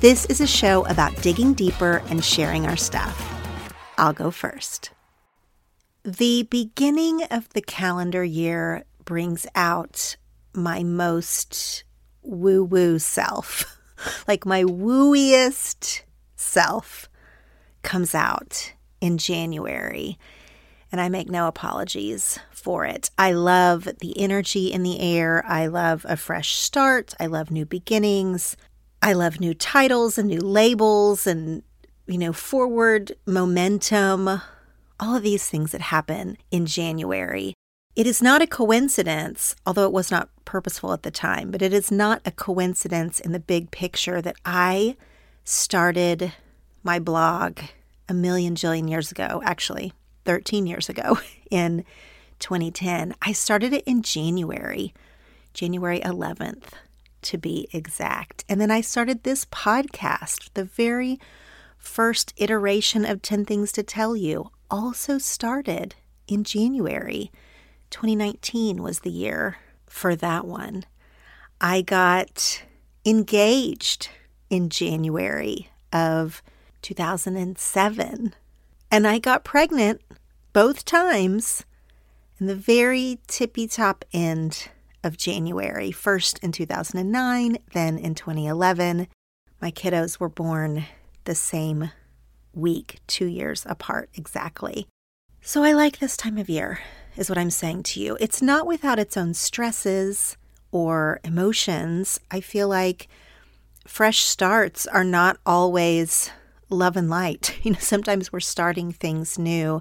This is a show about digging deeper and sharing our stuff. I'll go first. The beginning of the calendar year brings out my most woo woo self. like my wooiest self comes out in January. And I make no apologies for it. I love the energy in the air. I love a fresh start. I love new beginnings. I love new titles and new labels and, you know, forward momentum, all of these things that happen in January. It is not a coincidence, although it was not purposeful at the time, but it is not a coincidence in the big picture that I started my blog a million jillion years ago, actually, 13 years ago in 2010. I started it in January, January 11th to be exact. And then I started this podcast, the very first iteration of 10 Things to Tell You, also started in January. 2019 was the year for that one. I got engaged in January of 2007, and I got pregnant both times in the very tippy top end of January, first in 2009, then in 2011. My kiddos were born the same week, two years apart exactly. So I like this time of year, is what I'm saying to you. It's not without its own stresses or emotions. I feel like fresh starts are not always love and light. You know, sometimes we're starting things new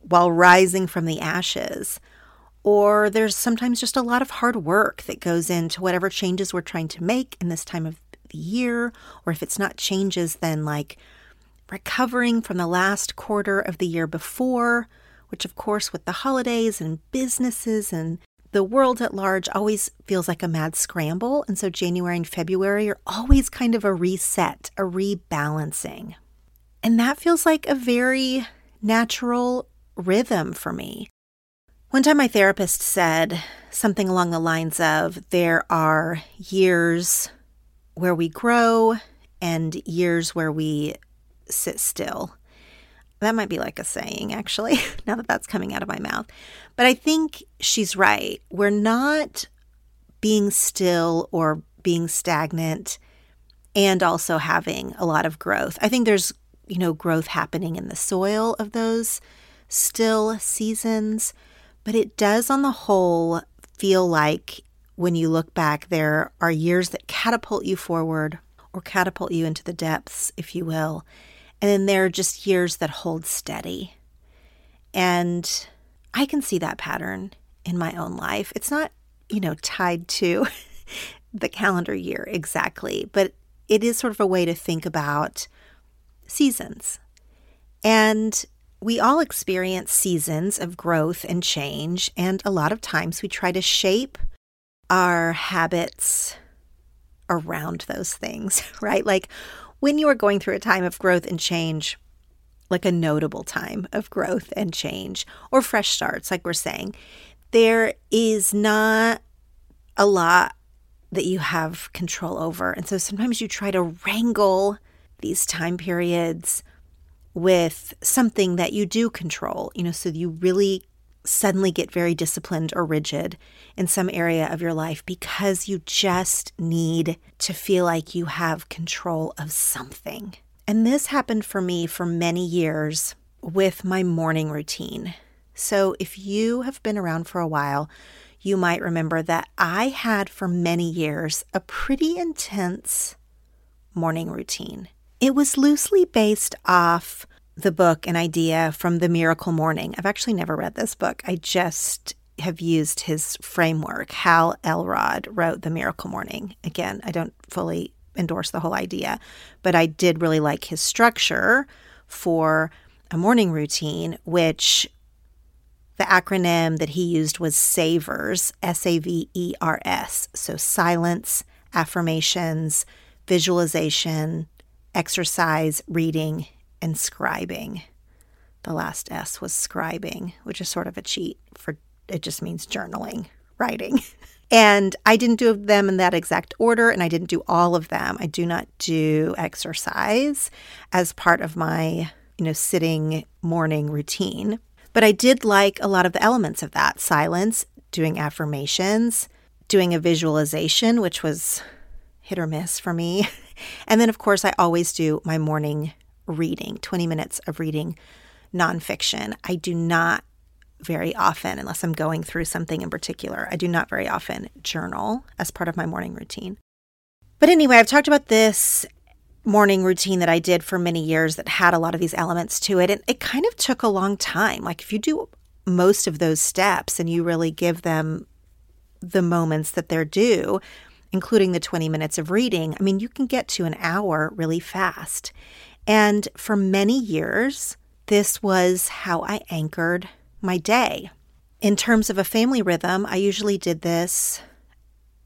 while rising from the ashes or there's sometimes just a lot of hard work that goes into whatever changes we're trying to make in this time of the year. Or if it's not changes, then like recovering from the last quarter of the year before, which, of course, with the holidays and businesses and the world at large always feels like a mad scramble. And so January and February are always kind of a reset, a rebalancing. And that feels like a very natural rhythm for me. One time, my therapist said something along the lines of there are years where we grow and years where we sit still. That might be like a saying, actually, now that that's coming out of my mouth. But I think she's right. We're not being still or being stagnant and also having a lot of growth. I think there's, you know, growth happening in the soil of those still seasons but it does, on the whole, feel like when you look back, there are years that catapult you forward or catapult you into the depths, if you will. And then there are just years that hold steady. And I can see that pattern in my own life. It's not, you know, tied to the calendar year exactly, but it is sort of a way to think about seasons. And we all experience seasons of growth and change, and a lot of times we try to shape our habits around those things, right? Like when you are going through a time of growth and change, like a notable time of growth and change, or fresh starts, like we're saying, there is not a lot that you have control over. And so sometimes you try to wrangle these time periods with something that you do control, you know, so you really suddenly get very disciplined or rigid in some area of your life because you just need to feel like you have control of something. And this happened for me for many years with my morning routine. So if you have been around for a while, you might remember that I had for many years a pretty intense morning routine. It was loosely based off the book an idea from The Miracle Morning. I've actually never read this book. I just have used his framework. Hal Elrod wrote The Miracle Morning. Again, I don't fully endorse the whole idea, but I did really like his structure for a morning routine, which the acronym that he used was SAVERS, S A V E R S. So silence, affirmations, visualization, exercise, reading, and scribing. The last S was scribing, which is sort of a cheat for it just means journaling, writing. And I didn't do them in that exact order, and I didn't do all of them. I do not do exercise as part of my, you know, sitting morning routine. But I did like a lot of the elements of that silence, doing affirmations, doing a visualization, which was hit or miss for me. And then, of course, I always do my morning reading, 20 minutes of reading nonfiction. I do not very often, unless I'm going through something in particular, I do not very often journal as part of my morning routine. But anyway, I've talked about this morning routine that I did for many years that had a lot of these elements to it. And it kind of took a long time. Like, if you do most of those steps and you really give them the moments that they're due, including the 20 minutes of reading, I mean, you can get to an hour really fast. And for many years, this was how I anchored my day. In terms of a family rhythm, I usually did this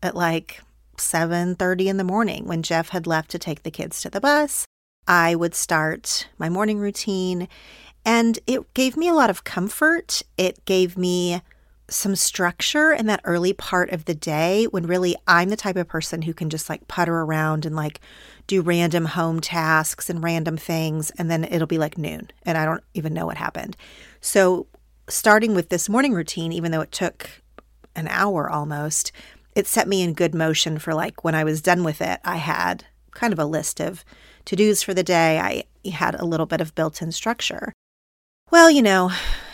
at like 7:30 in the morning when Jeff had left to take the kids to the bus. I would start my morning routine and it gave me a lot of comfort. It gave me some structure in that early part of the day when really I'm the type of person who can just like putter around and like do random home tasks and random things, and then it'll be like noon and I don't even know what happened. So, starting with this morning routine, even though it took an hour almost, it set me in good motion for like when I was done with it, I had kind of a list of to dos for the day. I had a little bit of built in structure. Well, you know,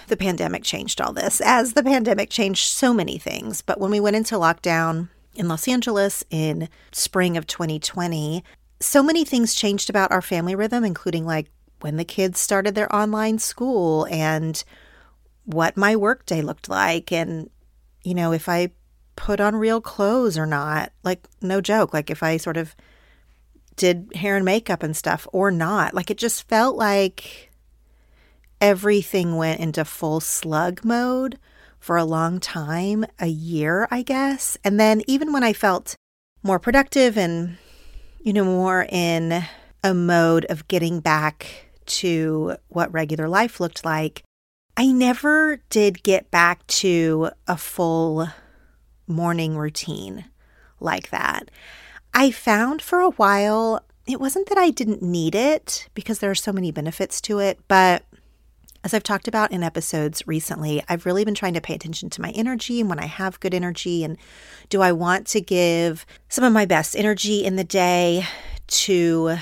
the pandemic changed all this, as the pandemic changed so many things. But when we went into lockdown in Los Angeles in spring of 2020, so many things changed about our family rhythm, including like when the kids started their online school and what my workday looked like. And, you know, if I put on real clothes or not, like, no joke, like if I sort of did hair and makeup and stuff or not. Like, it just felt like everything went into full slug mode for a long time, a year, I guess. And then even when I felt more productive and you know, more in a mode of getting back to what regular life looked like, I never did get back to a full morning routine like that. I found for a while it wasn't that I didn't need it because there are so many benefits to it, but as I've talked about in episodes recently, I've really been trying to pay attention to my energy and when I have good energy. And do I want to give some of my best energy in the day to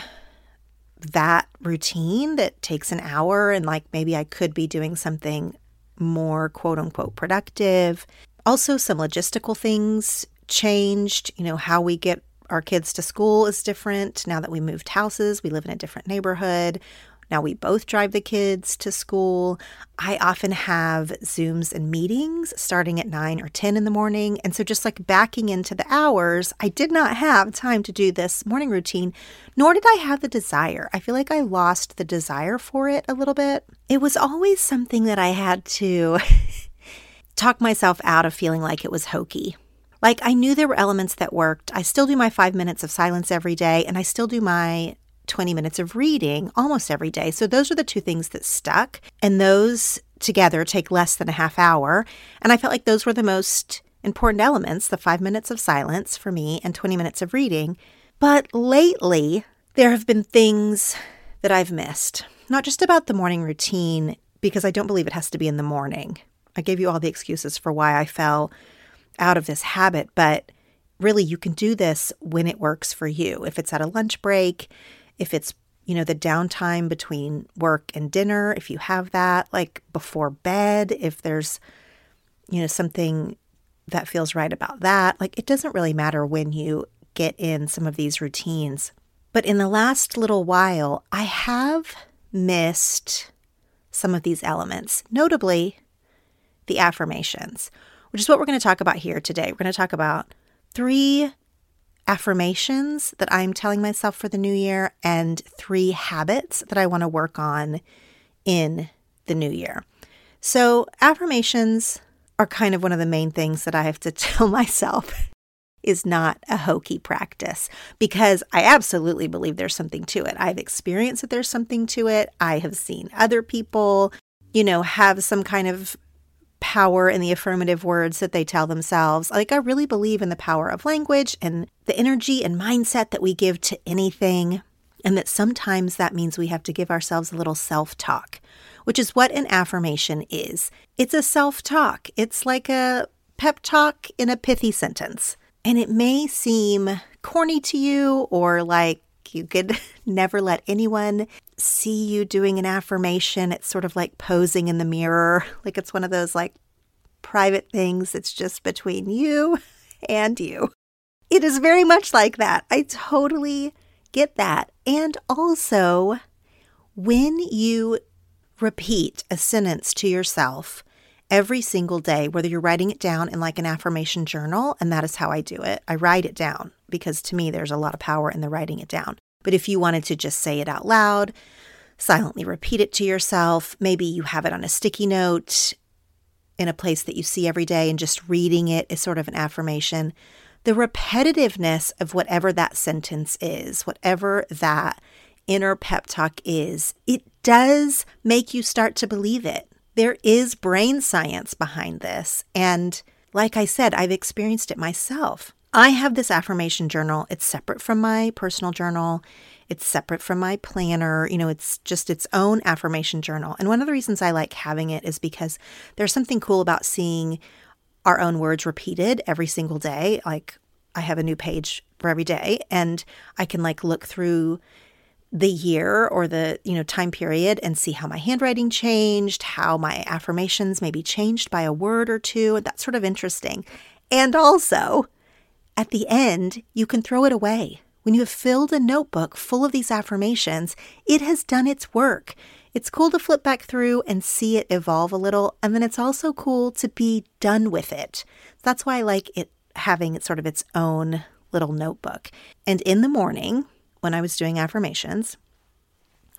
that routine that takes an hour? And like maybe I could be doing something more quote unquote productive. Also, some logistical things changed. You know, how we get our kids to school is different now that we moved houses, we live in a different neighborhood. Now we both drive the kids to school. I often have Zooms and meetings starting at 9 or 10 in the morning. And so, just like backing into the hours, I did not have time to do this morning routine, nor did I have the desire. I feel like I lost the desire for it a little bit. It was always something that I had to talk myself out of feeling like it was hokey. Like I knew there were elements that worked. I still do my five minutes of silence every day, and I still do my 20 minutes of reading almost every day. So those are the two things that stuck. And those together take less than a half hour. And I felt like those were the most important elements the five minutes of silence for me and 20 minutes of reading. But lately, there have been things that I've missed, not just about the morning routine, because I don't believe it has to be in the morning. I gave you all the excuses for why I fell out of this habit, but really you can do this when it works for you. If it's at a lunch break, if it's you know, the downtime between work and dinner, if you have that, like before bed, if there's, you know, something that feels right about that. Like it doesn't really matter when you get in some of these routines. But in the last little while, I have missed some of these elements, notably the affirmations, which is what we're going to talk about here today. We're going to talk about three affirmations that I'm telling myself for the new year and three habits that I want to work on in the new year. So, affirmations are kind of one of the main things that I have to tell myself is not a hokey practice because I absolutely believe there's something to it. I've experienced that there's something to it. I have seen other people, you know, have some kind of power in the affirmative words that they tell themselves. Like, I really believe in the power of language and the energy and mindset that we give to anything. And that sometimes that means we have to give ourselves a little self talk, which is what an affirmation is. It's a self talk, it's like a pep talk in a pithy sentence. And it may seem corny to you or like you could never let anyone see you doing an affirmation. It's sort of like posing in the mirror, like it's one of those like private things It's just between you and you. It is very much like that. I totally get that. And also, when you repeat a sentence to yourself every single day, whether you're writing it down in like an affirmation journal, and that is how I do it, I write it down because to me, there's a lot of power in the writing it down. But if you wanted to just say it out loud, silently repeat it to yourself, maybe you have it on a sticky note in a place that you see every day and just reading it is sort of an affirmation. The repetitiveness of whatever that sentence is, whatever that inner pep talk is, it does make you start to believe it. There is brain science behind this. And like I said, I've experienced it myself. I have this affirmation journal. It's separate from my personal journal. It's separate from my planner. You know, it's just its own affirmation journal. And one of the reasons I like having it is because there's something cool about seeing our own words repeated every single day. Like I have a new page for every day and I can like look through the year or the, you know, time period and see how my handwriting changed, how my affirmations maybe changed by a word or two. That's sort of interesting. And also, at the end, you can throw it away. When you have filled a notebook full of these affirmations, it has done its work. It's cool to flip back through and see it evolve a little, and then it's also cool to be done with it. That's why I like it having sort of its own little notebook. And in the morning, when I was doing affirmations,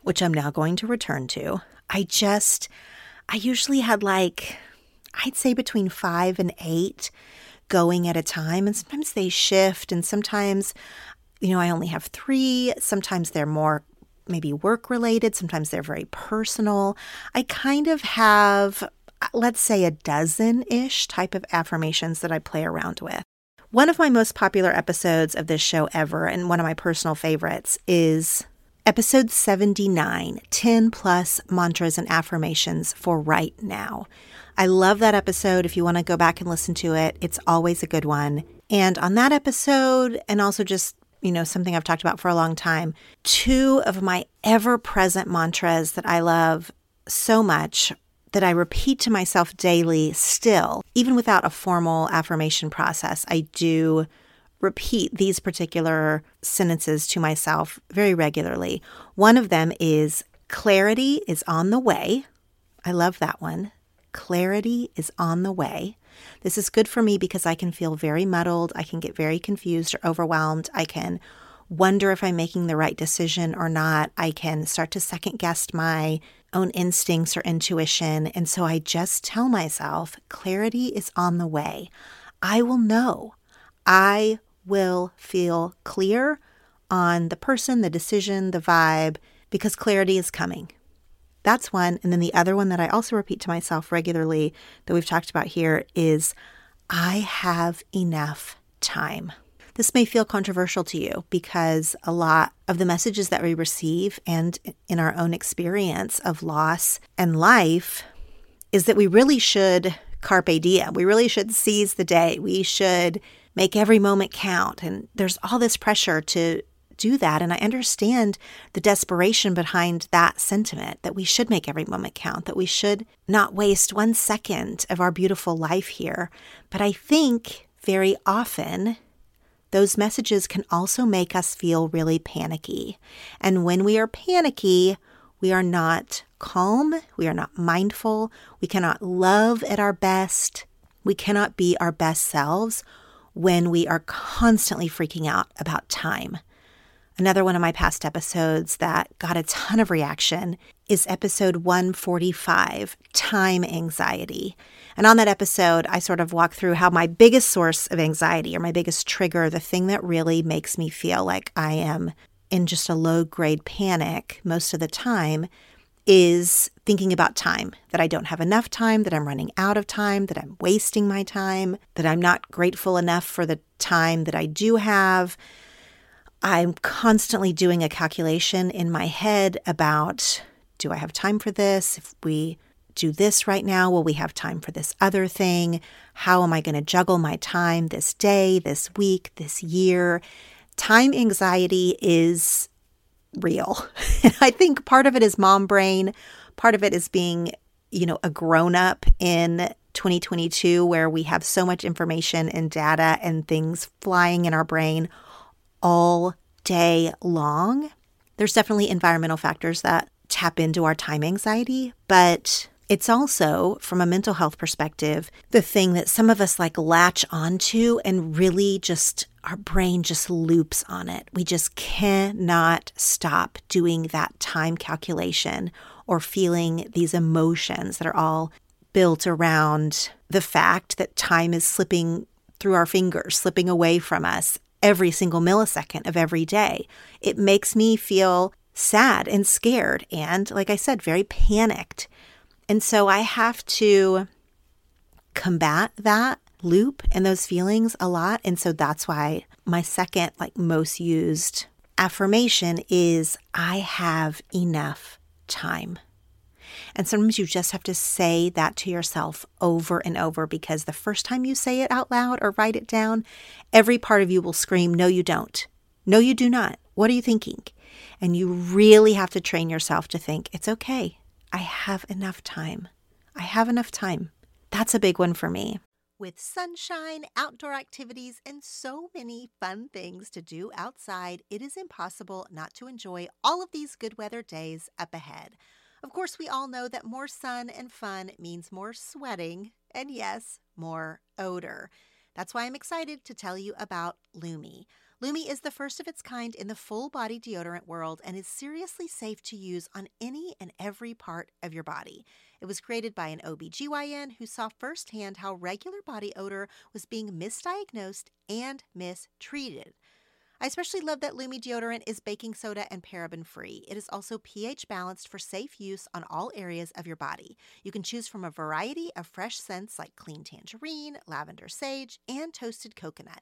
which I'm now going to return to, I just, I usually had like, I'd say between five and eight going at a time. And sometimes they shift, and sometimes, you know, I only have three. Sometimes they're more maybe work related, sometimes they're very personal. I kind of have, let's say, a dozen ish type of affirmations that I play around with. One of my most popular episodes of this show ever, and one of my personal favorites, is episode 79 10 plus mantras and affirmations for right now. I love that episode. If you want to go back and listen to it, it's always a good one. And on that episode, and also just, you know, something I've talked about for a long time, two of my ever present mantras that I love so much that I repeat to myself daily still, even without a formal affirmation process. I do repeat these particular sentences to myself very regularly. One of them is clarity is on the way. I love that one. Clarity is on the way. This is good for me because I can feel very muddled. I can get very confused or overwhelmed. I can wonder if I'm making the right decision or not. I can start to second guess my own instincts or intuition. And so I just tell myself clarity is on the way. I will know. I will feel clear on the person, the decision, the vibe, because clarity is coming. That's one. And then the other one that I also repeat to myself regularly that we've talked about here is I have enough time. This may feel controversial to you because a lot of the messages that we receive and in our own experience of loss and life is that we really should carpe diem. We really should seize the day. We should make every moment count. And there's all this pressure to do that. And I understand the desperation behind that sentiment that we should make every moment count, that we should not waste one second of our beautiful life here. But I think very often those messages can also make us feel really panicky. And when we are panicky, we are not calm, we are not mindful, we cannot love at our best, we cannot be our best selves when we are constantly freaking out about time. Another one of my past episodes that got a ton of reaction is episode 145 Time Anxiety. And on that episode, I sort of walk through how my biggest source of anxiety or my biggest trigger, the thing that really makes me feel like I am in just a low grade panic most of the time, is thinking about time, that I don't have enough time, that I'm running out of time, that I'm wasting my time, that I'm not grateful enough for the time that I do have I'm constantly doing a calculation in my head about do I have time for this? If we do this right now, will we have time for this other thing? How am I going to juggle my time this day, this week, this year? Time anxiety is real. I think part of it is mom brain, part of it is being, you know, a grown up in 2022 where we have so much information and data and things flying in our brain all day long. There's definitely environmental factors that tap into our time anxiety, but it's also, from a mental health perspective, the thing that some of us like latch onto and really just our brain just loops on it. We just cannot stop doing that time calculation or feeling these emotions that are all built around the fact that time is slipping through our fingers, slipping away from us every single millisecond of every day. It makes me feel sad and scared and, like I said, very panicked. And so I have to combat that loop and those feelings a lot. And so that's why my second, like, most used affirmation is I have enough time. And sometimes you just have to say that to yourself over and over because the first time you say it out loud or write it down, every part of you will scream, No, you don't. No, you do not. What are you thinking? And you really have to train yourself to think, It's okay. I have enough time. I have enough time. That's a big one for me. With sunshine, outdoor activities, and so many fun things to do outside, it is impossible not to enjoy all of these good weather days up ahead. Of course, we all know that more sun and fun means more sweating, and yes, more odor. That's why I'm excited to tell you about Lume. Lume is the first of its kind in the full body deodorant world and is seriously safe to use on any and every part of your body. It was created by an OBGYN who saw firsthand how regular body odor was being misdiagnosed and mistreated. I especially love that Lume deodorant is baking soda and paraben free. It is also pH balanced for safe use on all areas of your body. You can choose from a variety of fresh scents like clean tangerine, lavender sage, and toasted coconut.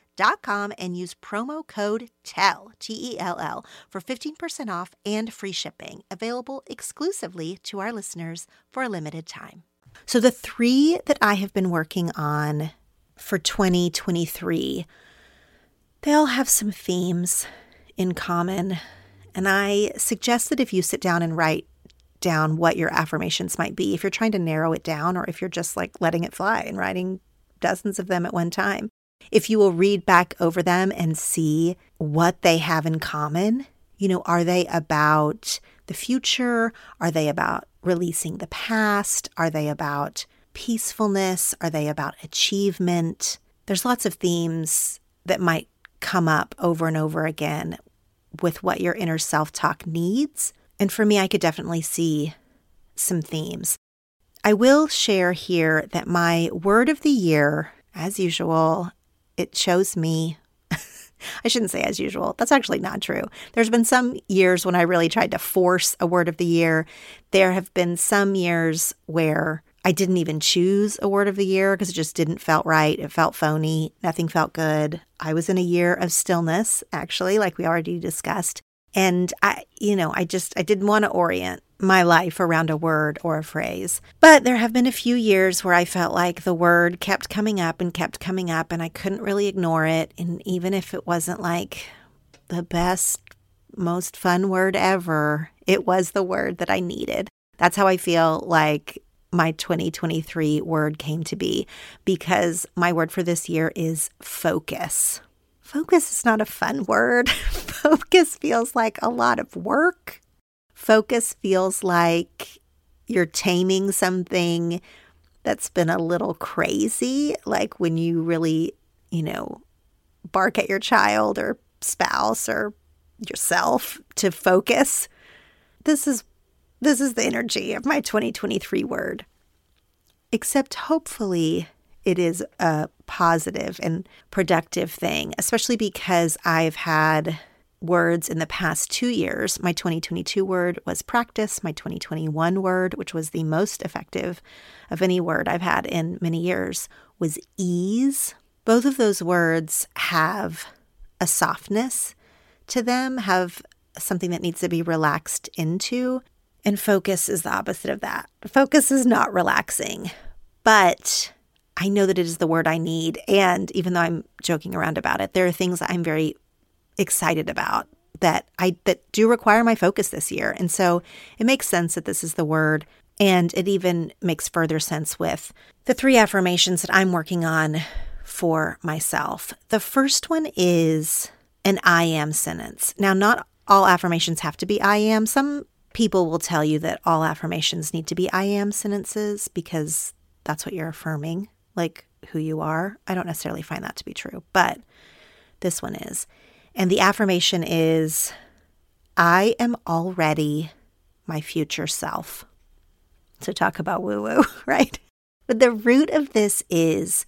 Dot com and use promo code TELL, T E L L, for 15% off and free shipping, available exclusively to our listeners for a limited time. So, the three that I have been working on for 2023, they all have some themes in common. And I suggest that if you sit down and write down what your affirmations might be, if you're trying to narrow it down or if you're just like letting it fly and writing dozens of them at one time, if you will read back over them and see what they have in common, you know, are they about the future? Are they about releasing the past? Are they about peacefulness? Are they about achievement? There's lots of themes that might come up over and over again with what your inner self talk needs. And for me, I could definitely see some themes. I will share here that my word of the year, as usual, it shows me. I shouldn't say as usual. That's actually not true. There's been some years when I really tried to force a word of the year. There have been some years where I didn't even choose a word of the year because it just didn't felt right. It felt phony. Nothing felt good. I was in a year of stillness, actually, like we already discussed. And I, you know, I just, I didn't want to orient my life around a word or a phrase. But there have been a few years where I felt like the word kept coming up and kept coming up, and I couldn't really ignore it. And even if it wasn't like the best, most fun word ever, it was the word that I needed. That's how I feel like my 2023 word came to be because my word for this year is focus. Focus is not a fun word. focus feels like a lot of work. Focus feels like you're taming something that's been a little crazy, like when you really, you know, bark at your child or spouse or yourself to focus. This is this is the energy of my 2023 word. Except hopefully it is a positive and productive thing, especially because I've had words in the past two years. My 2022 word was practice. My 2021 word, which was the most effective of any word I've had in many years, was ease. Both of those words have a softness to them, have something that needs to be relaxed into. And focus is the opposite of that. Focus is not relaxing, but I know that it is the word I need. And even though I'm joking around about it, there are things I'm very excited about that I that do require my focus this year. And so it makes sense that this is the word. And it even makes further sense with the three affirmations that I'm working on for myself. The first one is an I am sentence. Now, not all affirmations have to be I am. Some people will tell you that all affirmations need to be I am sentences because that's what you're affirming. Like who you are. I don't necessarily find that to be true, but this one is. And the affirmation is I am already my future self. So, talk about woo woo, right? But the root of this is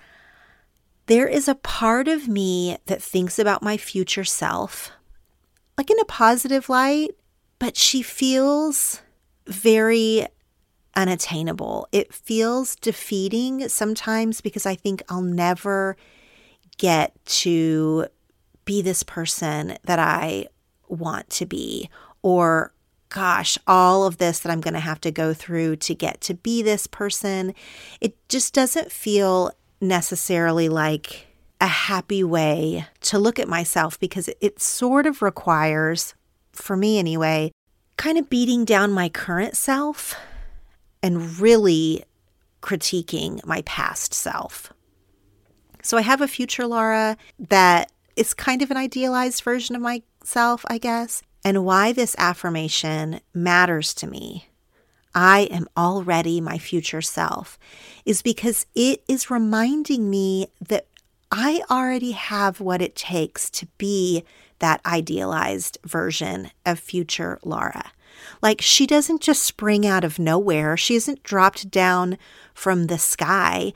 there is a part of me that thinks about my future self, like in a positive light, but she feels very unattainable. It feels defeating sometimes because I think I'll never get to be this person that I want to be, or gosh, all of this that I'm going to have to go through to get to be this person. It just doesn't feel necessarily like a happy way to look at myself because it sort of requires, for me anyway, kind of beating down my current self and really critiquing my past self. So I have a future Laura that is kind of an idealized version of myself, I guess, and why this affirmation matters to me. I am already my future self is because it is reminding me that I already have what it takes to be that idealized version of future Laura. Like she doesn't just spring out of nowhere, she isn't dropped down from the sky.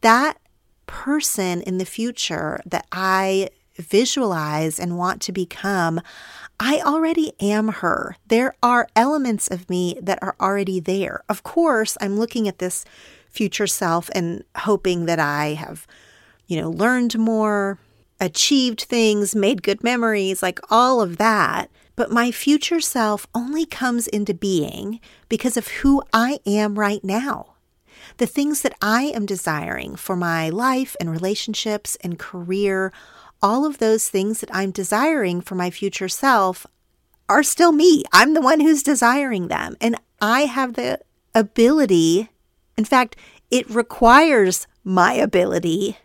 That person in the future that I visualize and want to become, I already am her. There are elements of me that are already there. Of course, I'm looking at this future self and hoping that I have, you know, learned more, achieved things, made good memories, like all of that. But my future self only comes into being because of who I am right now. The things that I am desiring for my life and relationships and career, all of those things that I'm desiring for my future self are still me. I'm the one who's desiring them. And I have the ability, in fact, it requires my ability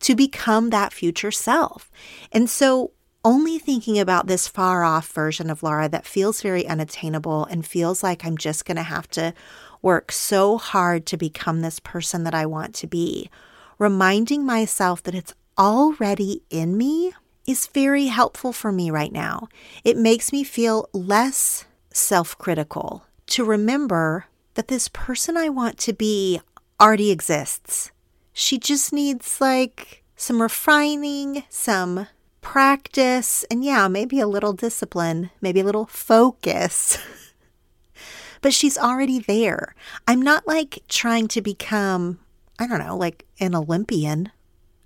to become that future self. And so only thinking about this far off version of Laura that feels very unattainable and feels like I'm just going to have to work so hard to become this person that I want to be, reminding myself that it's already in me is very helpful for me right now. It makes me feel less self critical to remember that this person I want to be already exists. She just needs like some refining, some practice, and yeah, maybe a little discipline, maybe a little focus. but she's already there. I'm not like trying to become, I don't know, like an Olympian.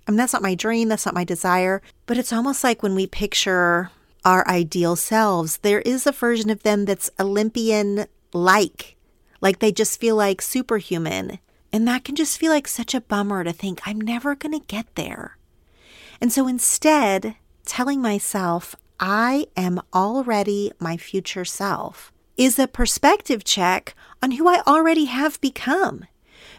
I mean, that's not my dream, that's not my desire. But it's almost like when we picture our ideal selves, there is a version of them that's Olympian like, like they just feel like superhuman. And that can just feel like such a bummer to think, I'm never going to get there. And so instead, telling myself I am already my future self is a perspective check on who I already have become.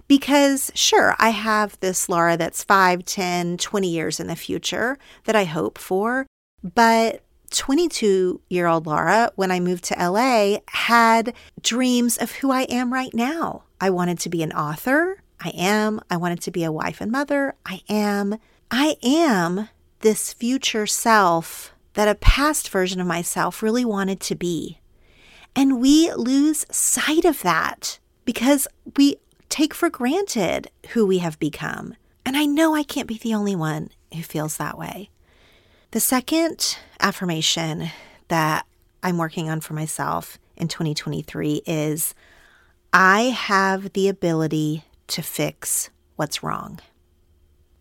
Because, sure, I have this Laura that's 5, 10, 20 years in the future that I hope for, but 22 year old Laura, when I moved to LA, had dreams of who I am right now. I wanted to be an author. I am. I wanted to be a wife and mother. I am. I am this future self that a past version of myself really wanted to be. And we lose sight of that because we take for granted who we have become. And I know I can't be the only one who feels that way. The second affirmation that I'm working on for myself in 2023 is I have the ability to fix what's wrong.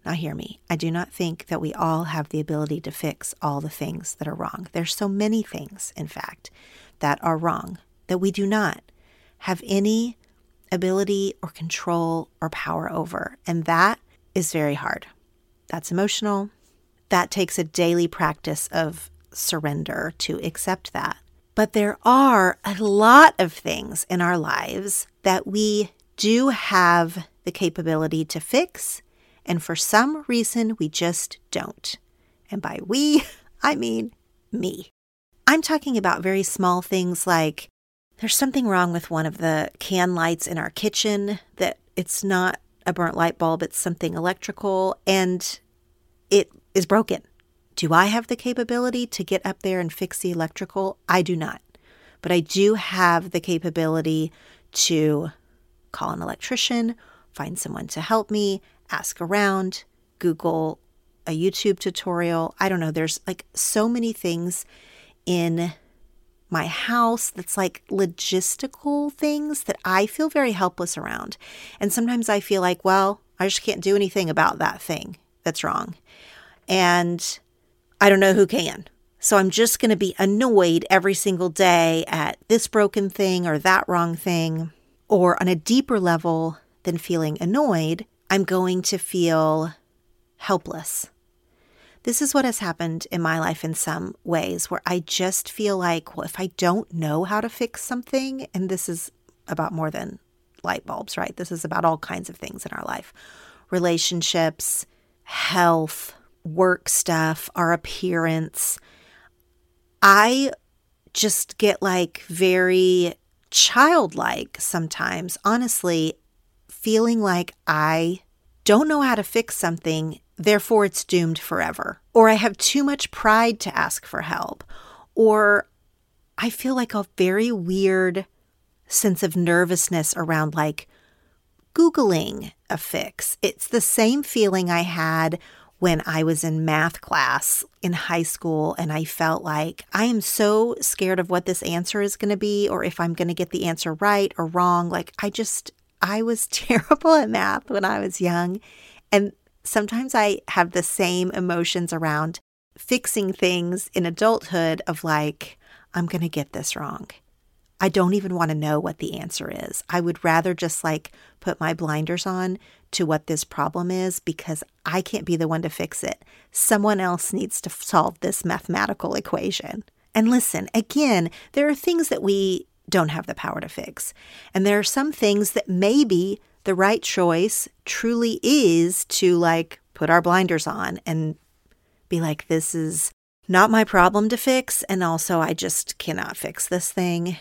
Now, hear me. I do not think that we all have the ability to fix all the things that are wrong. There's so many things, in fact, that are wrong that we do not have any ability or control or power over. And that is very hard. That's emotional. That takes a daily practice of surrender to accept that. But there are a lot of things in our lives that we do have the capability to fix and for some reason, we just don't. And by we, I mean me. I'm talking about very small things like there's something wrong with one of the can lights in our kitchen that it's not a burnt light bulb, it's something electrical and it is broken. Do I have the capability to get up there and fix the electrical? I do not. But I do have the capability to call an electrician, find someone to help me, ask around, Google a YouTube tutorial. I don't know. There's like so many things in my house that's like logistical things that I feel very helpless around. And sometimes I feel like, well, I just can't do anything about that thing that's wrong. And I don't know who can. So I'm just going to be annoyed every single day at this broken thing or that wrong thing. Or on a deeper level than feeling annoyed, I'm going to feel helpless. This is what has happened in my life in some ways where I just feel like, well, if I don't know how to fix something, and this is about more than light bulbs, right? This is about all kinds of things in our life relationships, health, work stuff, our appearance. I just get like very childlike sometimes, honestly, feeling like I don't know how to fix something, therefore it's doomed forever. Or I have too much pride to ask for help. Or I feel like a very weird sense of nervousness around like Googling a fix. It's the same feeling I had when I was in math class in high school and I felt like I am so scared of what this answer is going to be or if I'm going to get the answer right or wrong. Like, I just, I was terrible at math when I was young. And sometimes I have the same emotions around fixing things in adulthood of like, I'm going to get this wrong. I don't even want to know what the answer is. I would rather just like put my blinders on to what this problem is because I can't be the one to fix it. Someone else needs to solve this mathematical equation. And listen, again, there are things that we don't have the power to fix. And there are some things that maybe the right choice truly is to like put our blinders on and be like, this is not my problem to fix. And also, I just cannot fix this thing.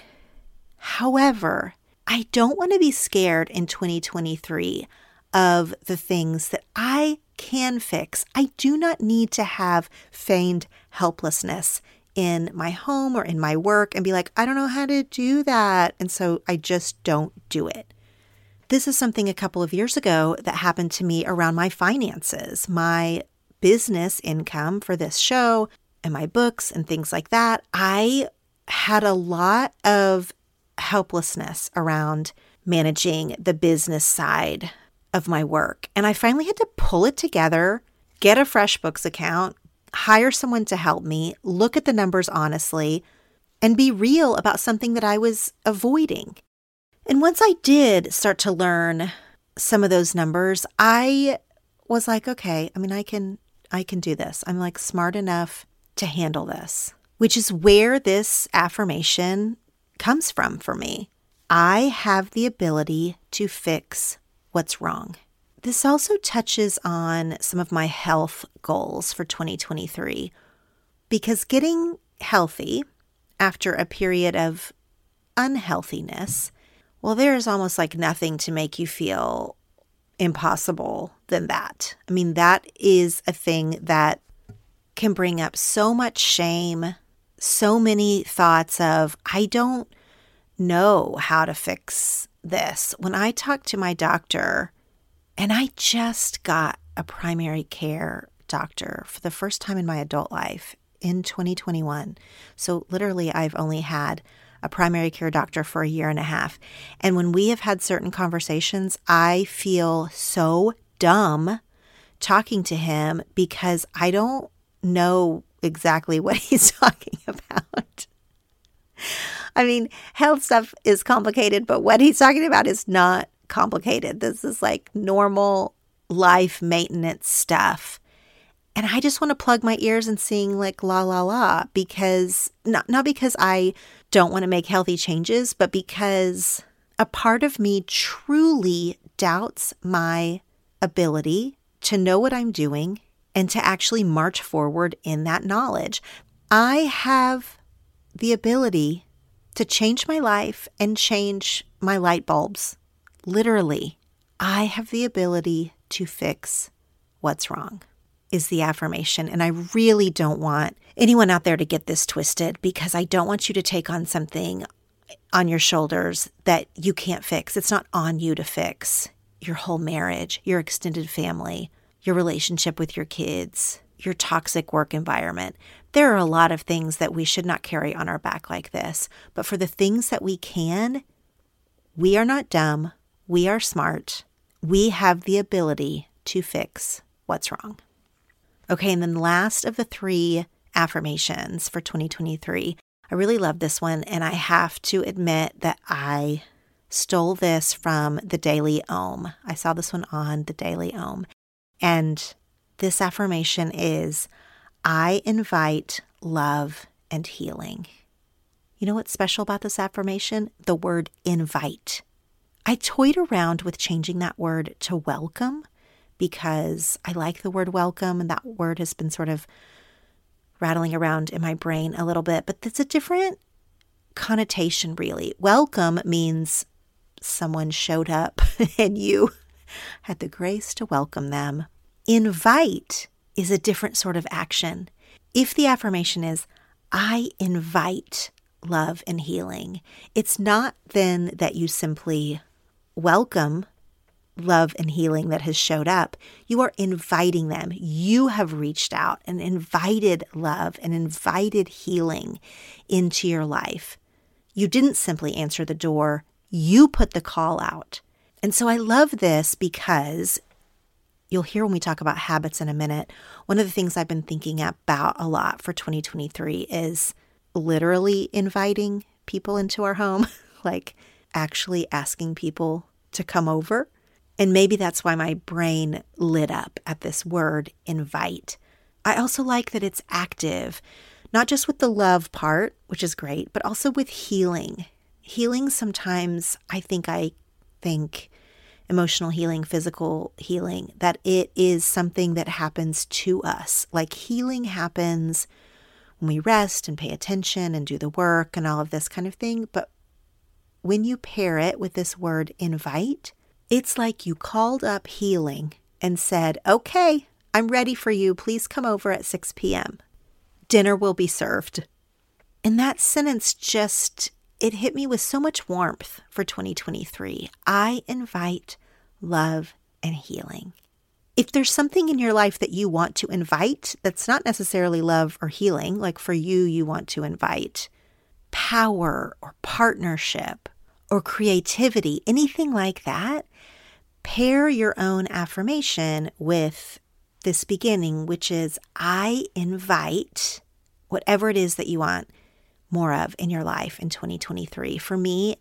However, I don't want to be scared in 2023 of the things that I can fix. I do not need to have feigned helplessness in my home or in my work and be like, I don't know how to do that. And so I just don't do it. This is something a couple of years ago that happened to me around my finances, my business income for this show and my books and things like that. I had a lot of helplessness around managing the business side of my work. And I finally had to pull it together, get a FreshBooks account, hire someone to help me, look at the numbers honestly, and be real about something that I was avoiding. And once I did start to learn some of those numbers, I was like, okay, I mean, I can I can do this. I'm like smart enough to handle this. Which is where this affirmation comes from for me. I have the ability to fix what's wrong. This also touches on some of my health goals for 2023 because getting healthy after a period of unhealthiness, well, there's almost like nothing to make you feel impossible than that. I mean, that is a thing that can bring up so much shame, so many thoughts of, I don't know how to fix this. When I talked to my doctor, and I just got a primary care doctor for the first time in my adult life in 2021. So, literally, I've only had a primary care doctor for a year and a half. And when we have had certain conversations, I feel so dumb talking to him because I don't know exactly what he's talking about. I mean, health stuff is complicated, but what he's talking about is not complicated. This is like normal life maintenance stuff. And I just want to plug my ears and sing like la la la because not not because I don't want to make healthy changes, but because a part of me truly doubts my ability to know what I'm doing and to actually march forward in that knowledge. I have the ability to change my life and change my light bulbs. Literally, I have the ability to fix what's wrong, is the affirmation. And I really don't want anyone out there to get this twisted because I don't want you to take on something on your shoulders that you can't fix. It's not on you to fix your whole marriage, your extended family, your relationship with your kids, your toxic work environment. There are a lot of things that we should not carry on our back like this. But for the things that we can, we are not dumb. We are smart. We have the ability to fix what's wrong. Okay, and then last of the three affirmations for 2023, I really love this one, and I have to admit that I stole this from the Daily Om. I saw this one on the Daily Om. And this affirmation is I invite love and healing. You know what's special about this affirmation? The word invite. I toyed around with changing that word to welcome because I like the word welcome, and that word has been sort of rattling around in my brain a little bit, but it's a different connotation, really. Welcome means someone showed up and you had the grace to welcome them. Invite is a different sort of action. If the affirmation is, I invite love and healing, it's not then that you simply welcome love and healing that has showed up. You are inviting them. You have reached out and invited love and invited healing into your life. You didn't simply answer the door, you put the call out. And so I love this because you'll hear when we talk about habits in a minute. One of the things I've been thinking about a lot for 2023 is literally inviting people into our home, like actually asking people to come over. And maybe that's why my brain lit up at this word invite. I also like that it's active, not just with the love part, which is great, but also with healing. Healing sometimes, I think I think emotional healing, physical healing, that it is something that happens to us. Like healing happens when we rest and pay attention and do the work and all of this kind of thing. But when you pair it with this word invite, it's like you called up healing and said, Okay, I'm ready for you. Please come over at 6 p.m. Dinner will be served. And that sentence just, it hit me with so much warmth for 2023. I invite love and healing. If there's something in your life that you want to invite that's not necessarily love or healing, like for you, you want to invite power or partnership or creativity, anything like that, pair your own affirmation with this beginning, which is I invite whatever it is that you want more of in your life in 2023. For me,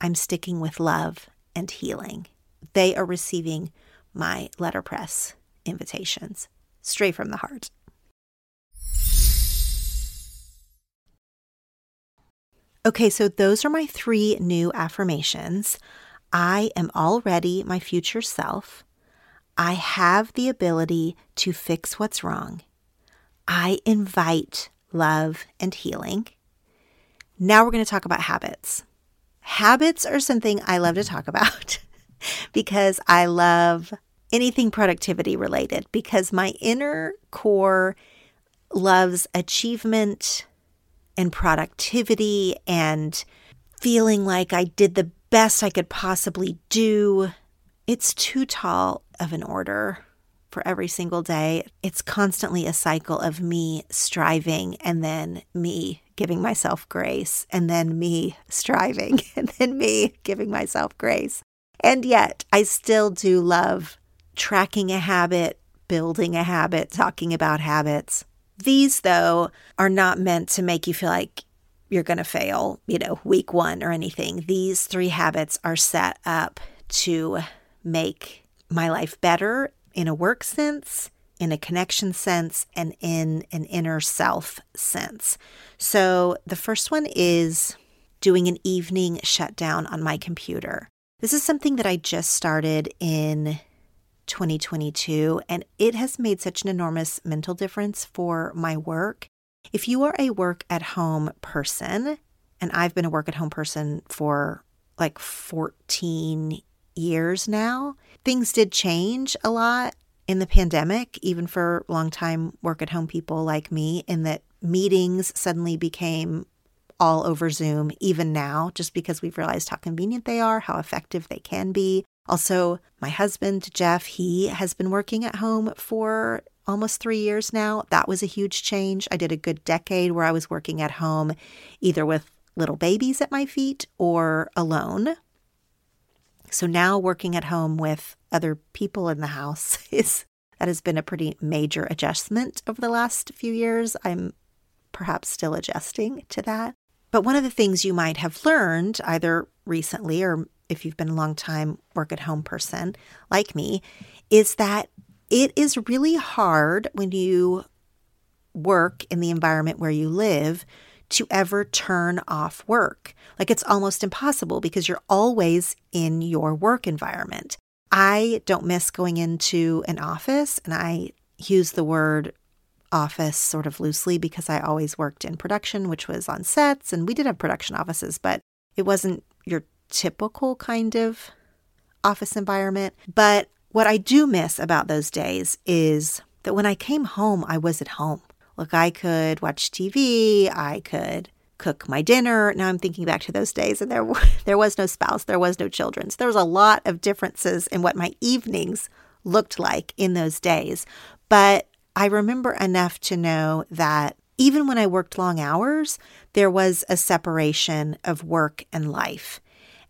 I'm sticking with love and healing. They are receiving my letterpress invitations straight from the heart. Okay, so those are my three new affirmations. I am already my future self. I have the ability to fix what's wrong. I invite love and healing. Now we're going to talk about habits. Habits are something I love to talk about because I love anything productivity related because my inner core loves achievement and productivity and feeling like I did the best I could possibly do. It's too tall of an order for every single day. It's constantly a cycle of me striving and then me giving myself grace and then me striving and then me giving myself grace. And yet, I still do love tracking a habit, building a habit, talking about habits. These, though, are not meant to make you feel like you're going to fail, you know, week one or anything. These three habits are set up to make my life better in a work sense, in a connection sense, and in an inner self sense. So the first one is doing an evening shutdown on my computer. This is something that I just started in 2022, and it has made such an enormous mental difference for my work. If you are a work at home person, and I've been a work at home person for like 14 years now. Things did change a lot in the pandemic, even for long-time work at home people like me, in that meetings suddenly became all over Zoom, even now, just because we've realized how convenient they are, how effective they can be. Also, my husband, Jeff, he has been working at home for almost three years now. That was a huge change. I did a good decade where I was working at home, either with little babies at my feet or alone. So now working at home with other people in the house is that has been a pretty major adjustment over the last few years. I'm perhaps still adjusting to that. But one of the things you might have learned either recently or if you've been a long time work at home person like me is that it is really hard when you work in the environment where you live to ever turn off work. Like it's almost impossible because you're always in your work environment. I don't miss going into an office, and I use the word office sort of loosely because I always worked in production, which was on sets, and we did have production offices, but it wasn't your typical kind of office environment. But what I do miss about those days is that when I came home, I was at home. Look, I could watch TV, I could cook my dinner. Now I'm thinking back to those days and there there was no spouse, there was no children. So there was a lot of differences in what my evenings looked like in those days. But I remember enough to know that even when I worked long hours, there was a separation of work and life.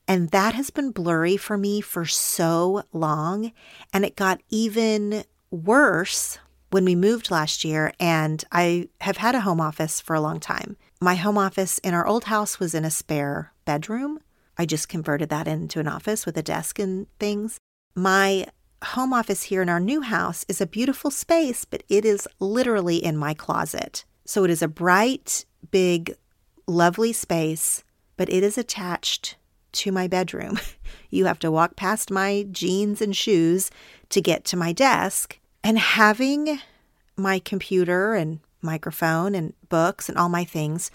And that has been blurry for me for so long. And it got even worse when we moved last year, and I have had a home office for a long time. My home office in our old house was in a spare bedroom. I just converted that into an office with a desk and things. My home office here in our new house is a beautiful space, but it is literally in my closet. So it is a bright, big, lovely space, but it is attached to my bedroom. You have to walk past my jeans and shoes to get to my desk. And having my computer and microphone and books and all my things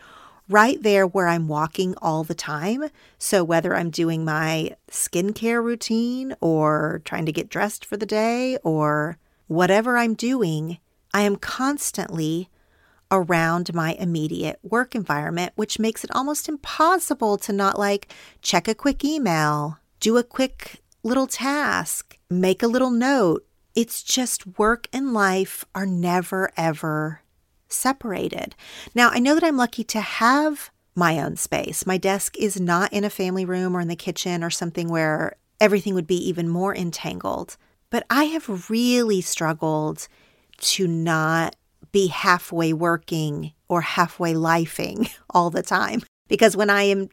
right there where I'm walking all the time. So, whether I'm doing my skincare routine or trying to get dressed for the day or whatever I'm doing, I am constantly around my immediate work environment, which makes it almost impossible to not like check a quick email, do a quick little task, make a little note, it's just work and life are never, ever separated. Now, I know that I'm lucky to have my own space. My desk is not in a family room or in the kitchen or something where everything would be even more entangled. But I have really struggled to not be halfway working or halfway lifing all the time. Because when I am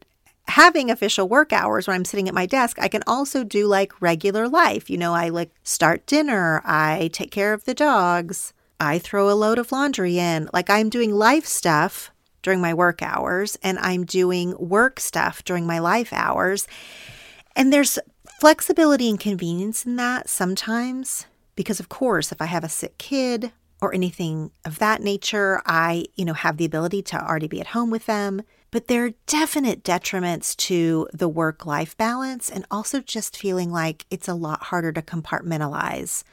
having official work hours when I'm sitting at my desk, I can also do like regular life. You know, I like start dinner, I take care of the dogs, I throw a load of laundry in. Like I'm doing life stuff during my work hours and I'm doing work stuff during my life hours. And there's flexibility and convenience in that sometimes because of course, if I have a sick kid or anything of that nature, I, you know, have the ability to already be at home with them. But there are definite detriments to the work life balance and also just feeling like it's a lot harder to compartmentalize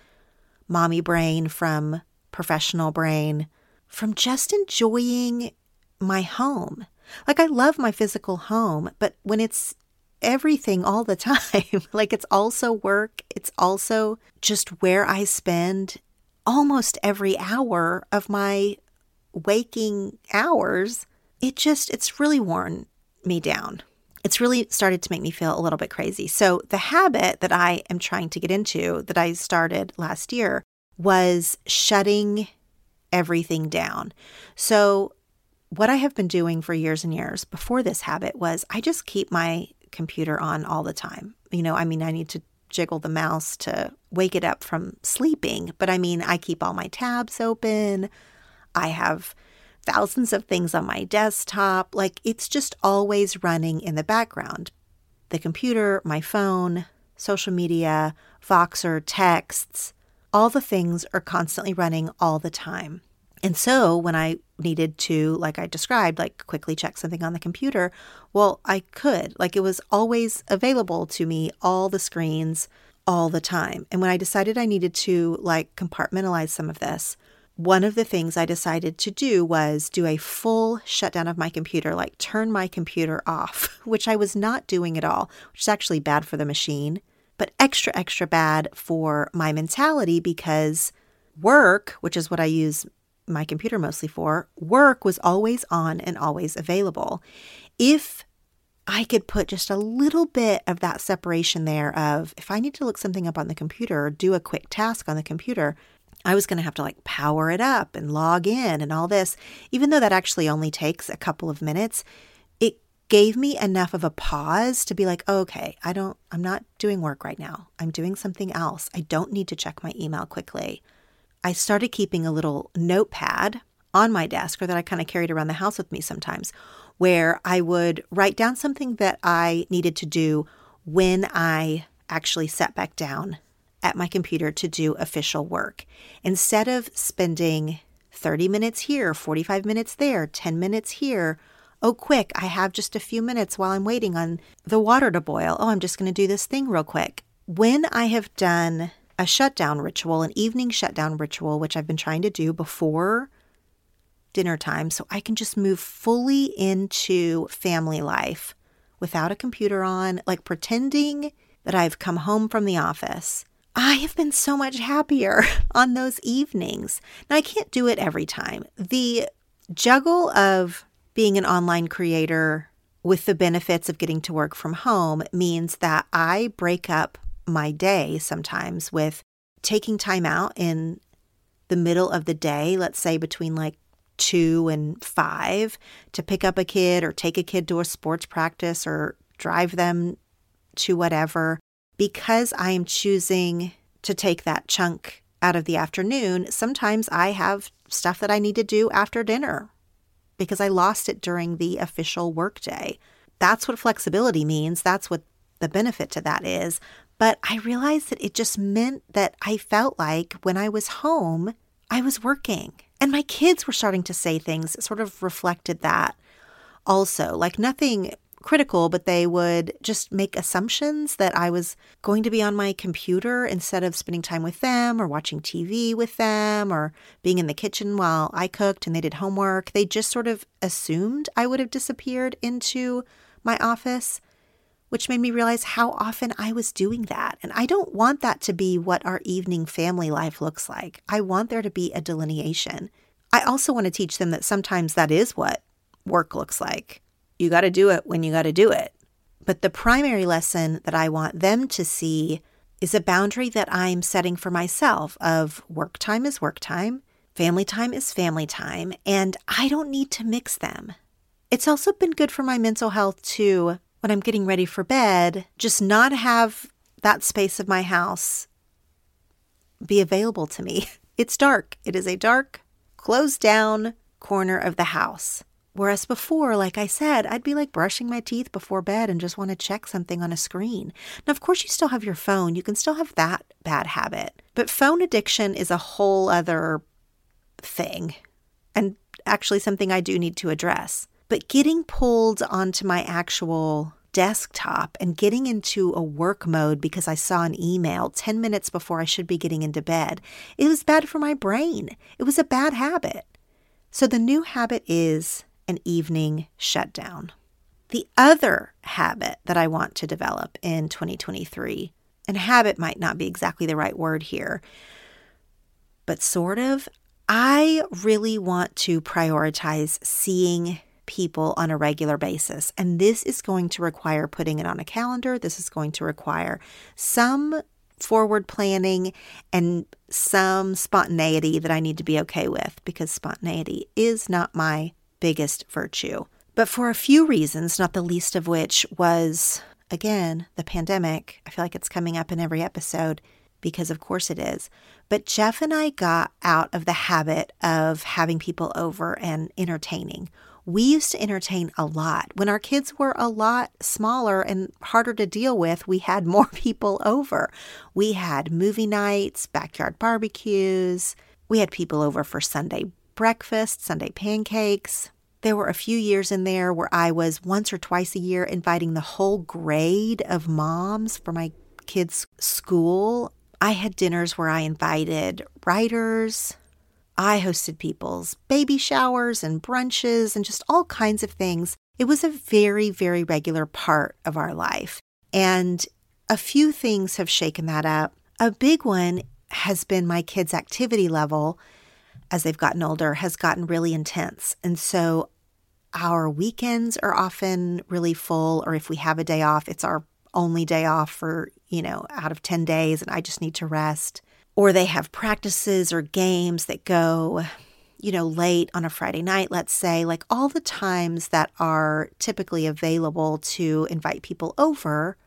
mommy brain from professional brain, from just enjoying my home. Like, I love my physical home, but when it's everything all the time, like it's also work, it's also just where I spend almost every hour of my waking hours it just, it's really worn me down. It's really started to make me feel a little bit crazy. So, the habit that I am trying to get into that I started last year was shutting everything down. So, what I have been doing for years and years before this habit was I just keep my computer on all the time. You know, I mean, I need to jiggle the mouse to wake it up from sleeping, but I mean, I keep all my tabs open. I have thousands of things on my desktop. Like it's just always running in the background. The computer, my phone, social media, Voxer, texts, all the things are constantly running all the time. And so when I needed to, like I described, like quickly check something on the computer, well, I could. Like it was always available to me, all the screens, all the time. And when I decided I needed to like compartmentalize some of this, one of the things I decided to do was do a full shutdown of my computer, like turn my computer off, which I was not doing at all, which is actually bad for the machine, but extra, extra bad for my mentality because work, which is what I use my computer mostly for, work was always on and always available. If I could put just a little bit of that separation there of if I need to look something up on the computer or do a quick task on the computer, I was going to have to like power it up and log in and all this. Even though that actually only takes a couple of minutes, it gave me enough of a pause to be like, oh, okay, I don't, I'm not doing work right now. I'm doing something else. I don't need to check my email quickly. I started keeping a little notepad on my desk or that I kind of carried around the house with me sometimes, where I would write down something that I needed to do when I actually sat back down at my computer to do official work. Instead of spending 30 minutes here, 45 minutes there, 10 minutes here, oh, quick, I have just a few minutes while I'm waiting on the water to boil. Oh, I'm just going to do this thing real quick. When I have done a shutdown ritual, an evening shutdown ritual, which I've been trying to do before dinner time so I can just move fully into family life without a computer on, like pretending that I've come home from the office. I have been so much happier on those evenings. Now, I can't do it every time. The juggle of being an online creator with the benefits of getting to work from home means that I break up my day sometimes with taking time out in the middle of the day, let's say between like two and five, to pick up a kid or take a kid to a sports practice or drive them to whatever. Because I am choosing to take that chunk out of the afternoon, sometimes I have stuff that I need to do after dinner because I lost it during the official workday. That's what flexibility means. That's what the benefit to that is. But I realized that it just meant that I felt like when I was home, I was working. And my kids were starting to say things that sort of reflected that also. Like nothing critical, but they would just make assumptions that I was going to be on my computer instead of spending time with them or watching TV with them or being in the kitchen while I cooked and they did homework. They just sort of assumed I would have disappeared into my office which made me realize how often I was doing that. And I don't want that to be what our evening family life looks like. I want there to be a delineation. I also want to teach them that sometimes that is what work looks like. You got to do it when you got to do it. But the primary lesson that I want them to see is a boundary that I'm setting for myself of work time is work time, family time is family time, and I don't need to mix them. It's also been good for my mental health to when I'm getting ready for bed, just not have that space of my house be available to me. It's dark. It is a dark, closed down corner of the house. Whereas before, like I said, I'd be like brushing my teeth before bed and just want to check something on a screen. Now, of course, you still have your phone. You can still have that bad habit. But phone addiction is a whole other thing and actually something I do need to address. But getting pulled onto my actual desktop and getting into a work mode because I saw an email 10 minutes before I should be getting into bed, it was bad for my brain. It was a bad habit. So the new habit is an evening shutdown. The other habit that I want to develop in 2023, and habit might not be exactly the right word here, but sort of, I really want to prioritize seeing people on a regular basis. And this is going to require putting it on a calendar. This is going to require some forward planning and some spontaneity that I need to be okay with because spontaneity is not my biggest virtue. But for a few reasons, not the least of which was, again, the pandemic. I feel like it's coming up in every episode because, of course, it is. But Jeff and I got out of the habit of having people over and entertaining we used to entertain a lot. When our kids were a lot smaller and harder to deal with, we had more people over. We had movie nights, backyard barbecues. We had people over for Sunday breakfast, Sunday pancakes. There were a few years in there where I was once or twice a year inviting the whole grade of moms for my kids' school. I had dinners where I invited writers. I hosted people's baby showers and brunches and just all kinds of things. It was a very, very regular part of our life. And a few things have shaken that up. A big one has been my kids' activity level as they've gotten older has gotten really intense. And so our weekends are often really full, or if we have a day off, it's our only day off for, you know, out of 10 days, and I just need to rest. Or they have practices or games that go, you know, late on a Friday night, let's say, like all the times that are typically available to invite people over,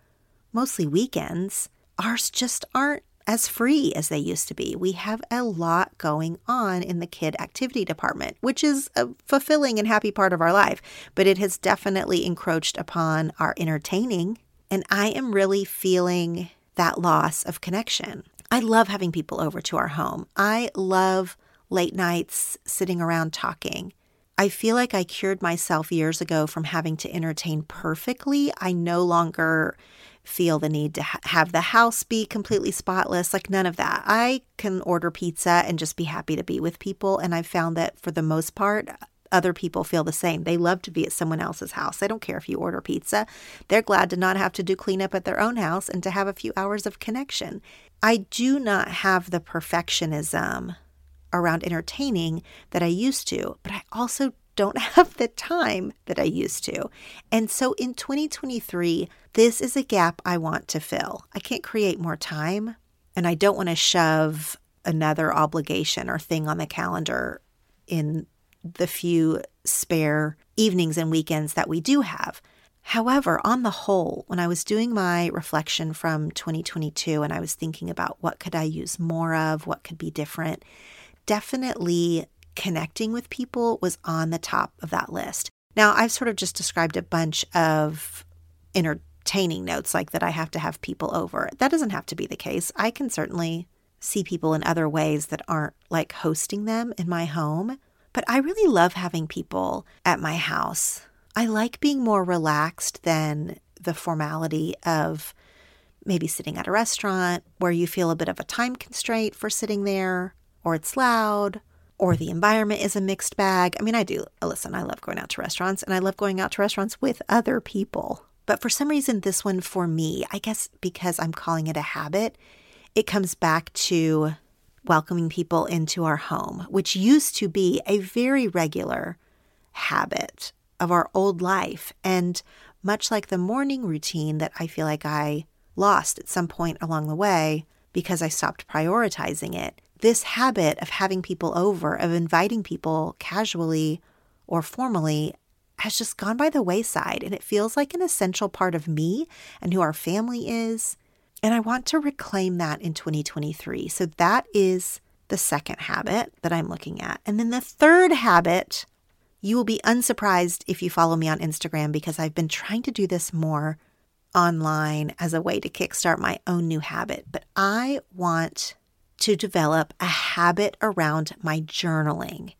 mostly weekends, ours just aren't as free as they used to be. We have a lot going on in the kid activity department, which is a fulfilling and happy part of our life, but it has definitely encroached upon our entertaining. And I am really feeling that loss of connection. I love having people over to our home. I love late nights sitting around talking. I feel like I cured myself years ago from having to entertain perfectly. I no longer feel the need to ha- have the house be completely spotless, like none of that. I can order pizza and just be happy to be with people. And I've found that for the most part, other people feel the same. They love to be at someone else's house. They don't care if you order pizza. They're glad to not have to do cleanup at their own house and to have a few hours of connection. I do not have the perfectionism around entertaining that I used to, but I also don't have the time that I used to. And so in 2023, this is a gap I want to fill. I can't create more time, and I don't want to shove another obligation or thing on the calendar in the few spare evenings and weekends that we do have. However, on the whole, when I was doing my reflection from 2022 and I was thinking about what could I use more of, what could be different, definitely connecting with people was on the top of that list. Now, I've sort of just described a bunch of entertaining notes like that I have to have people over. That doesn't have to be the case. I can certainly see people in other ways that aren't like hosting them in my home. But I really love having people at my house. I like being more relaxed than the formality of maybe sitting at a restaurant where you feel a bit of a time constraint for sitting there, or it's loud, or the environment is a mixed bag. I mean, I do, listen, I love going out to restaurants and I love going out to restaurants with other people. But for some reason, this one for me, I guess because I'm calling it a habit, it comes back to welcoming people into our home, which used to be a very regular habit of our old life. And much like the morning routine that I feel like I lost at some point along the way because I stopped prioritizing it, this habit of having people over, of inviting people casually or formally, has just gone by the wayside. And it feels like an essential part of me and who our family is. And I want to reclaim that in 2023. So that is the second habit that I'm looking at. And then the third habit, you will be unsurprised if you follow me on Instagram because I've been trying to do this more online as a way to kickstart my own new habit. But I want to develop a habit around my journaling.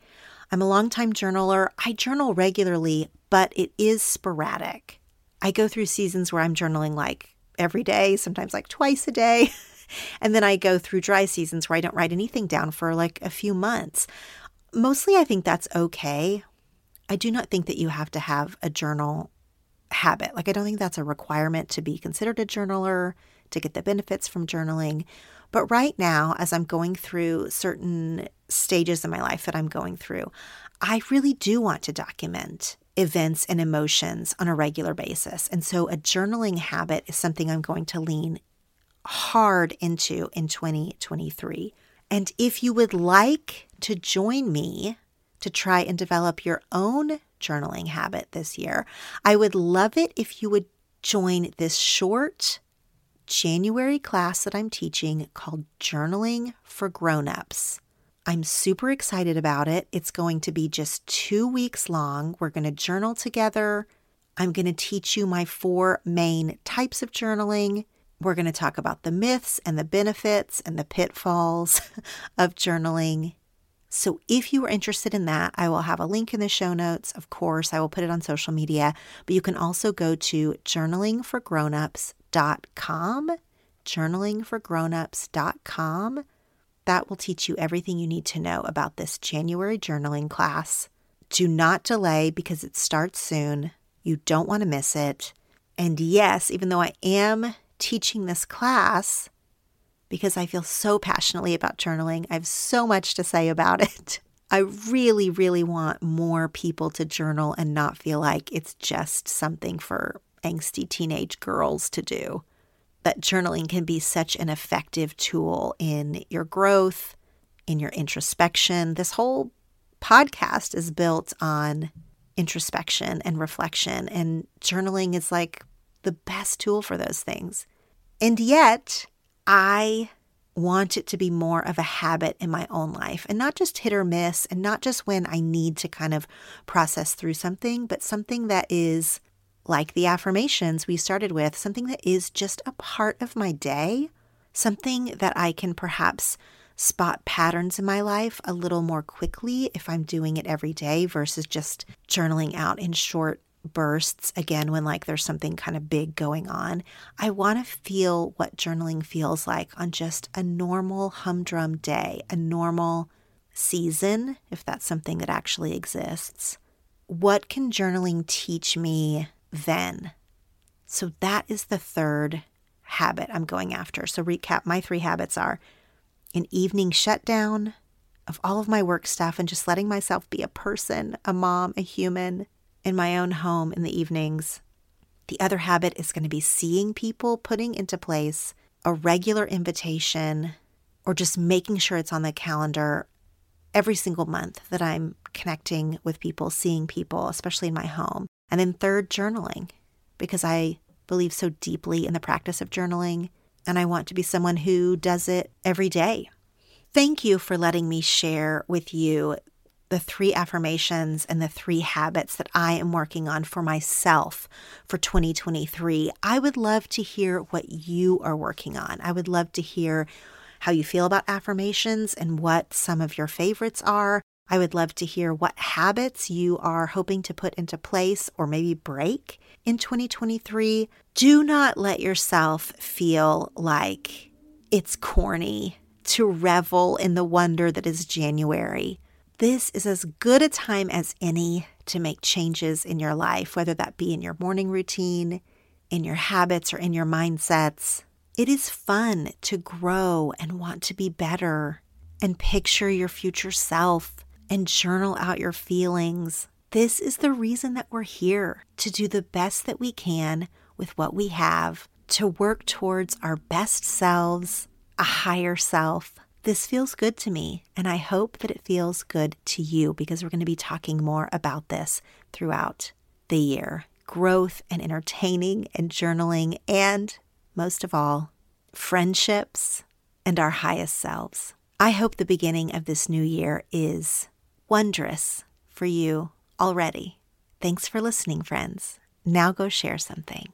I'm a longtime journaler. I journal regularly, but it is sporadic. I go through seasons where I'm journaling like every day, sometimes like twice a day. and then I go through dry seasons where I don't write anything down for like a few months. Mostly, I think that's okay. I do not think that you have to have a journal habit. Like, I don't think that's a requirement to be considered a journaler, to get the benefits from journaling. But right now, as I'm going through certain stages in my life that I'm going through, I really do want to document events and emotions on a regular basis. And so a journaling habit is something I'm going to lean hard into in 2023. And if you would like to join me to try and develop your own journaling habit this year, I would love it if you would join this short January class that I'm teaching called Journaling for Grown-ups. I'm super excited about it. It's going to be just two weeks long. We're going to journal together. I'm going to teach you my four main types of journaling. We're going to talk about the myths and the benefits and the pitfalls of journaling. So if you are interested in that, I will have a link in the show notes. Of course, I will put it on social media, but you can also go to journalingforgrownups.com, journalingforgrownups.com. That will teach you everything you need to know about this January journaling class. Do not delay because it starts soon. You don't want to miss it. And yes, even though I am teaching this class, because I feel so passionately about journaling. I have so much to say about it. I really, really want more people to journal and not feel like it's just something for angsty teenage girls to do. That journaling can be such an effective tool in your growth, in your introspection. This whole podcast is built on introspection and reflection, and journaling is like the best tool for those things. And yet, I want it to be more of a habit in my own life and not just hit or miss and not just when I need to kind of process through something, but something that is like the affirmations we started with, something that is just a part of my day, something that I can perhaps spot patterns in my life a little more quickly if I'm doing it every day versus just journaling out in short bursts again when like there's something kind of big going on. I want to feel what journaling feels like on just a normal humdrum day, a normal season, if that's something that actually exists. What can journaling teach me then? So that is the third habit I'm going after. So recap my three habits are an evening shutdown of all of my work stuff and just letting myself be a person, a mom, a human in my own home in the evenings. The other habit is going to be seeing people, putting into place a regular invitation or just making sure it's on the calendar every single month that I'm connecting with people, seeing people, especially in my home. And then third, journaling, because I believe so deeply in the practice of journaling and I want to be someone who does it every day. Thank you for letting me share with you the three affirmations and the three habits that I am working on for myself for 2023. I would love to hear what you are working on. I would love to hear how you feel about affirmations and what some of your favorites are. I would love to hear what habits you are hoping to put into place or maybe break in 2023. Do not let yourself feel like it's corny to revel in the wonder that is January. This is as good a time as any to make changes in your life, whether that be in your morning routine, in your habits, or in your mindsets. It is fun to grow and want to be better and picture your future self and journal out your feelings. This is the reason that we're here to do the best that we can with what we have, to work towards our best selves, a higher self, this feels good to me, and I hope that it feels good to you because we're going to be talking more about this throughout the year growth and entertaining and journaling, and most of all, friendships and our highest selves. I hope the beginning of this new year is wondrous for you already. Thanks for listening, friends. Now go share something.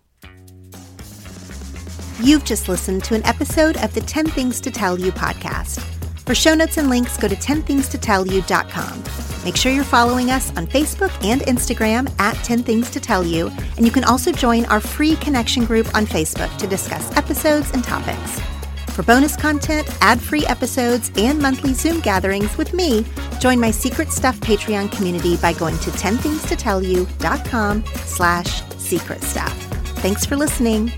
You've just listened to an episode of the 10 Things to Tell You podcast. For show notes and links, go to 10thingstotellyou.com. Make sure you're following us on Facebook and Instagram at 10 Things to Tell You, and you can also join our free connection group on Facebook to discuss episodes and topics. For bonus content, ad-free episodes, and monthly Zoom gatherings with me, join my Secret Stuff Patreon community by going to 10thingstotellyou.com slash secret stuff. Thanks for listening.